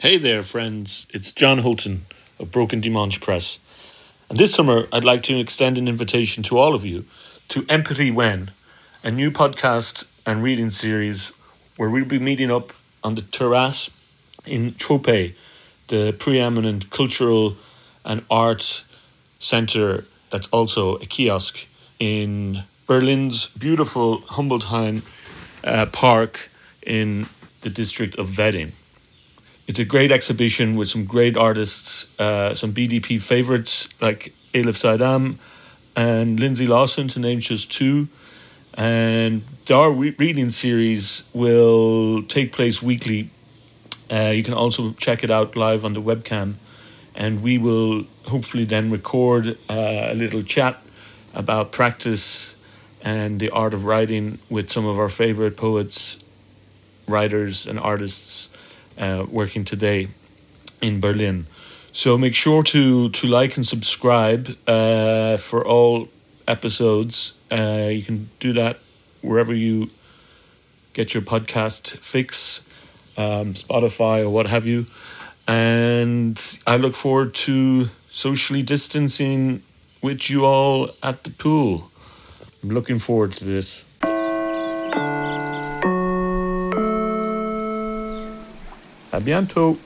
Hey there, friends. It's John Holten of Broken Dimanche Press. And this summer, I'd like to extend an invitation to all of you to Empathy When, a new podcast and reading series where we'll be meeting up on the terrace in Trope, the preeminent cultural and art centre that's also a kiosk in Berlin's beautiful Humboldt uh, Park in the district of Wedding. It's a great exhibition with some great artists, uh, some BDP favorites like Elif Saydam and Lindsay Lawson, to name just two. And our re- reading series will take place weekly. Uh, you can also check it out live on the webcam. And we will hopefully then record uh, a little chat about practice and the art of writing with some of our favorite poets, writers, and artists uh, working today in Berlin. So make sure to to like and subscribe uh, for all episodes. Uh, you can do that wherever you get your podcast fix, um, Spotify or what have you. And I look forward to socially distancing with you all at the pool. I'm looking forward to this. À bientôt.